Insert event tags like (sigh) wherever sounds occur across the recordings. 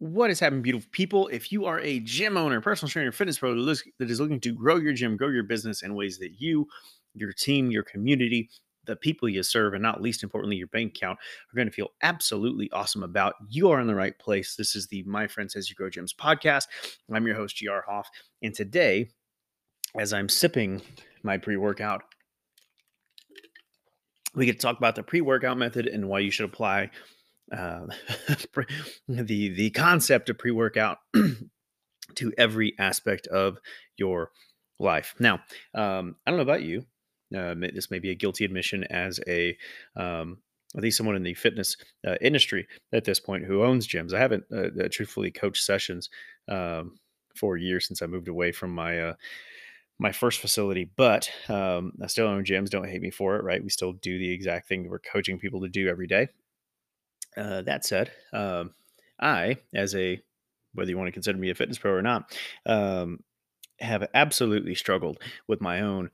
What is happening, beautiful people? If you are a gym owner, personal trainer, fitness pro that is looking to grow your gym, grow your business in ways that you, your team, your community, the people you serve, and not least importantly, your bank account are going to feel absolutely awesome about, you are in the right place. This is the My Friends As You Grow Gyms podcast. I'm your host, GR Hoff. And today, as I'm sipping my pre workout, we get to talk about the pre workout method and why you should apply uh, (laughs) the the concept of pre workout (clears throat) to every aspect of your life. Now, um, I don't know about you. Uh, this may be a guilty admission as a um, at least someone in the fitness uh, industry at this point who owns gyms. I haven't uh, uh truthfully coached sessions um, for years since I moved away from my uh, my first facility, but um, I still own gyms. Don't hate me for it, right? We still do the exact thing we're coaching people to do every day. Uh, that said, um, I, as a whether you want to consider me a fitness pro or not, um, have absolutely struggled with my own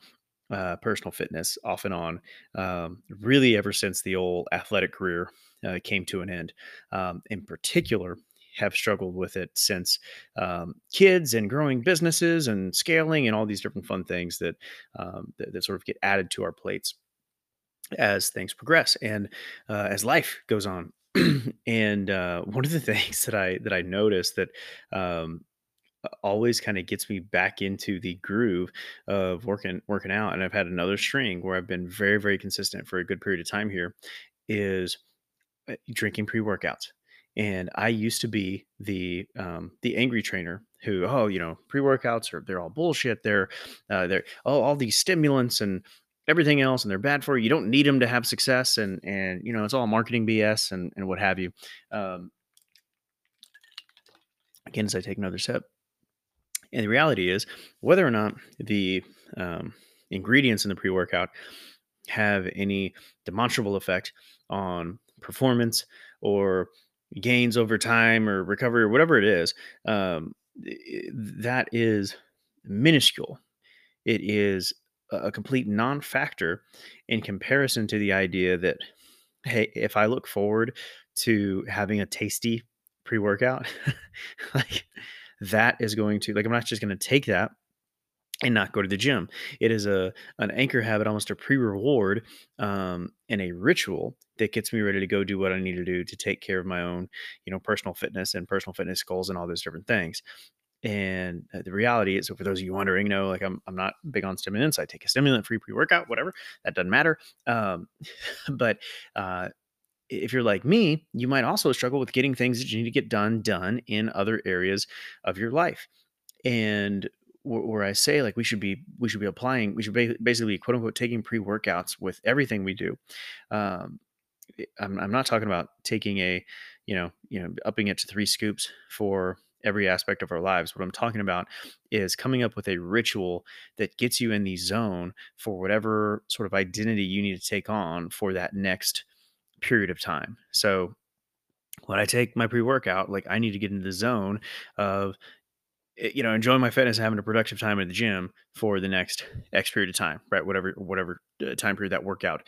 uh, personal fitness off and on, um, really ever since the old athletic career uh, came to an end. Um, in particular, have struggled with it since um, kids and growing businesses and scaling and all these different fun things that, um, that, that sort of get added to our plates as things progress and uh, as life goes on. (clears throat) and uh, one of the (laughs) things that I that I noticed that um, always kind of gets me back into the groove of working working out, and I've had another string where I've been very very consistent for a good period of time here, is uh, drinking pre workouts. And I used to be the um, the angry trainer who, oh, you know, pre workouts are they're all bullshit. They're uh, they're oh, all these stimulants and everything else and they're bad for you. You don't need them to have success and and you know it's all marketing BS and and what have you. Um, again, as I take another sip, and the reality is whether or not the um, ingredients in the pre workout have any demonstrable effect on performance or gains over time or recovery or whatever it is, um, that is minuscule. It is a complete non-factor in comparison to the idea that hey if i look forward to having a tasty pre-workout (laughs) like that is going to like i'm not just going to take that and not go to the gym. It is a an anchor habit almost a pre-reward um, and a ritual that gets me ready to go do what i need to do to take care of my own you know personal fitness and personal fitness goals and all those different things and uh, the reality is, so for those of you wondering, you know, like I'm, I'm not big on stimulants. I take a stimulant free pre workout, whatever. That doesn't matter. Um, (laughs) but uh, if you're like me, you might also struggle with getting things that you need to get done done in other areas of your life. And where I say like we should be we should be applying we should be basically quote unquote taking pre workouts with everything we do. Um, I'm, I'm not talking about taking a you know you know upping it to three scoops for every aspect of our lives. What I'm talking about is coming up with a ritual that gets you in the zone for whatever sort of identity you need to take on for that next period of time. So when I take my pre workout, like I need to get into the zone of eh, you know enjoying my fitness having a productive time at the gym for the next x period of time right whatever whatever uh, time period that workout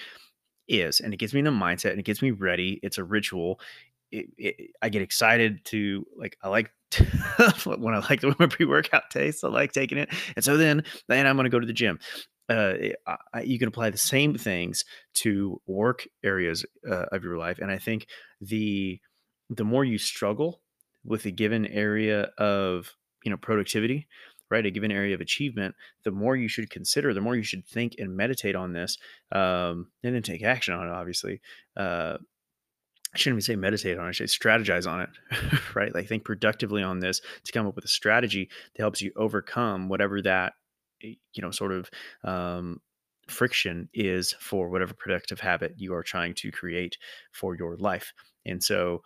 is and it gets me in the mindset and it gets me ready it's a ritual it, it, I get excited to like I like (laughs) when I like the (laughs) my pre workout tastes. I like taking it, and so then then I'm going to go to the gym. Uh, I, you can apply the same things to work areas uh, of your life, and I think the the more you struggle with a given area of you know productivity right a given area of achievement the more you should consider the more you should think and meditate on this um, and then take action on it obviously uh, I shouldn't even say meditate on it, I should strategize on it, (laughs) right? Like think productively on this to come up with a strategy that helps you overcome whatever that, you know, sort of um, friction is for whatever productive habit you are trying to create for your life. And so,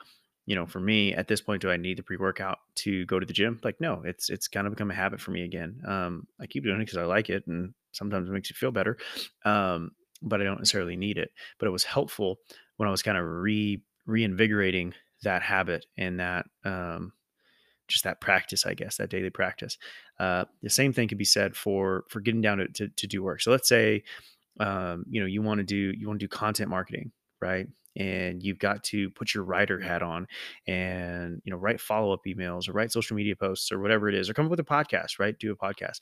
you know, for me at this point, do I need the pre-workout to go to the gym? Like, no, it's it's kind of become a habit for me again. Um, I keep doing it because I like it, and sometimes it makes you feel better. Um, but I don't necessarily need it. But it was helpful when I was kind of re reinvigorating that habit and that um, just that practice, I guess, that daily practice. Uh, the same thing could be said for for getting down to, to, to do work. So let's say um, you know you want to do you want to do content marketing, right? and you've got to put your writer hat on and you know write follow-up emails or write social media posts or whatever it is or come up with a podcast right do a podcast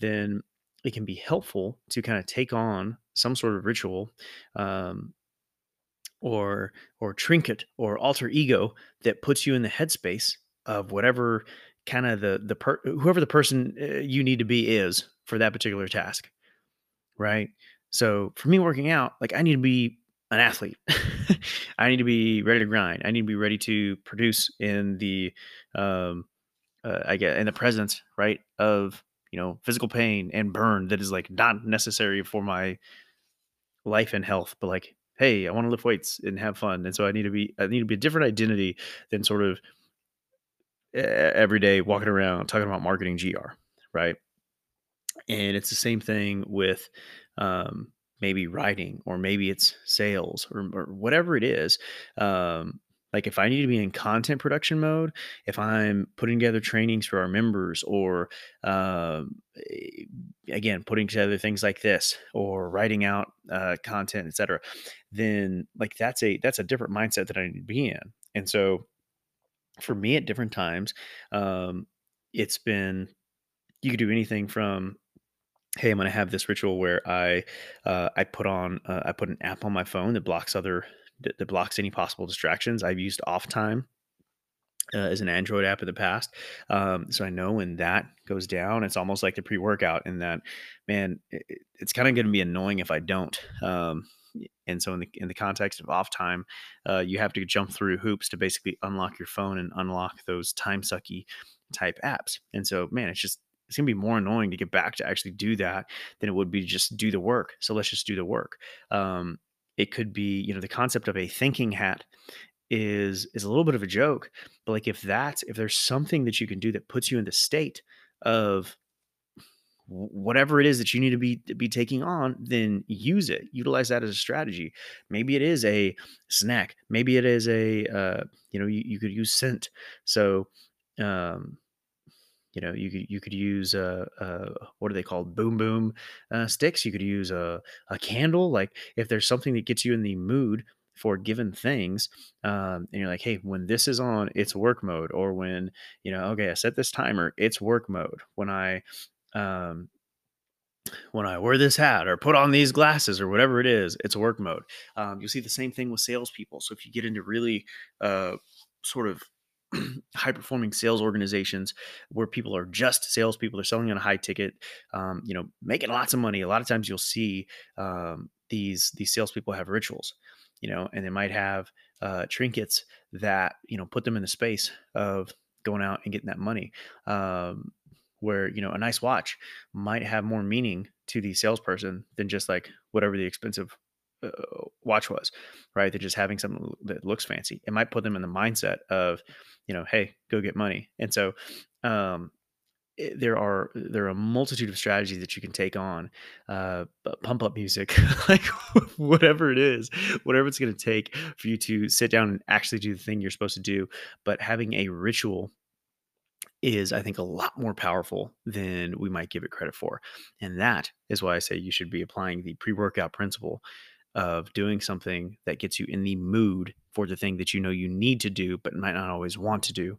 then it can be helpful to kind of take on some sort of ritual um, or or trinket or alter ego that puts you in the headspace of whatever kind of the the per, whoever the person uh, you need to be is for that particular task right? So for me working out like i need to be an athlete. (laughs) I need to be ready to grind. I need to be ready to produce in the um uh, i get in the presence right of you know physical pain and burn that is like not necessary for my life and health but like hey i want to lift weights and have fun and so i need to be i need to be a different identity than sort of every day walking around talking about marketing gr right? And it's the same thing with um, maybe writing or maybe it's sales or, or whatever it is um, like if i need to be in content production mode if i'm putting together trainings for our members or um, again putting together things like this or writing out uh, content etc then like that's a that's a different mindset that i need to be in. And so for me at different times um, it's been you could do anything from hey i'm going to have this ritual where i uh, i put on uh, i put an app on my phone that blocks other that, that blocks any possible distractions. I've used off time uh, as an android app in the past um, so i know when that goes down it's almost like the pre-workout in that man it, it's kind of going to be annoying if i don't um, and so in the in the context of off time uh, you have to jump through hoops to basically unlock your phone and unlock those time sucky type apps and so man it's just it's going to be more annoying to get back to actually do that than it would be to just do the work. So let's just do the work. Um, it could be, you know, the concept of a thinking hat is is a little bit of a joke, but like if that's if there's something that you can do that puts you in the state of whatever it is that you need to be to be taking on then use it. Utilize that as a strategy. Maybe it is a snack. Maybe it is a uh, you know you, you could use scent. So um, you know you could you could use uh, uh what are they called? Boom boom uh, sticks. You could use a, a candle. Like if there's something that gets you in the mood for given things um, and you're like hey when this is on it's work mode or when you know okay i set this timer it's work mode when i um, when I wear this hat or put on these glasses or whatever it is, it's work mode. Um, you'll see the same thing with salespeople. So if you get into really uh, sort of (clears throat) high performing sales organizations where people are just salespeople. They're selling on a high ticket, um, you know, making lots of money. A lot of times you'll see um, these these salespeople have rituals, you know, and they might have uh, trinkets that you know put them in the space of going out and getting that money. Um, where you know a nice watch might have more meaning to the salesperson than just like whatever the expensive uh, watch was, right? They're just having something that looks fancy. It might put them in the mindset of, you know, hey, go get money. And so, um, there are there are a multitude of strategies that you can take on, uh, pump up music, (laughs) like (laughs) whatever it is, whatever it's going to take for you to sit down and actually do the thing you're supposed to do. But having a ritual is I think a lot more powerful than we might give it credit for. And that is why I say you should be applying the pre-workout principle of doing something that gets you in the mood for the thing that you know you need to do, but might not always want to do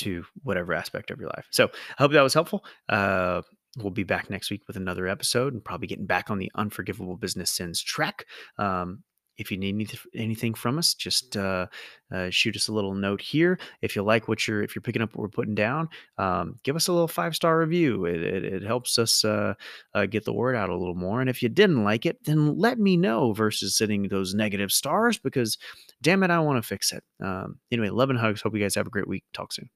to whatever aspect of your life. So I hope that was helpful. Uh, we'll be back next week with another episode and probably getting back on the unforgivable business sins track. Um, if you need anything from us, just uh, uh, shoot us a little note here. If you like what you're, if you're picking up what we're putting down, um, give us a little five star review. It, it, it, helps us uh, uh, get the word out a little more. And if you didn't like it, then let me know versus sitting those negative stars because, damn it, I want to fix it. Um, anyway, love and hugs. Hope you guys have a great week. Talk soon.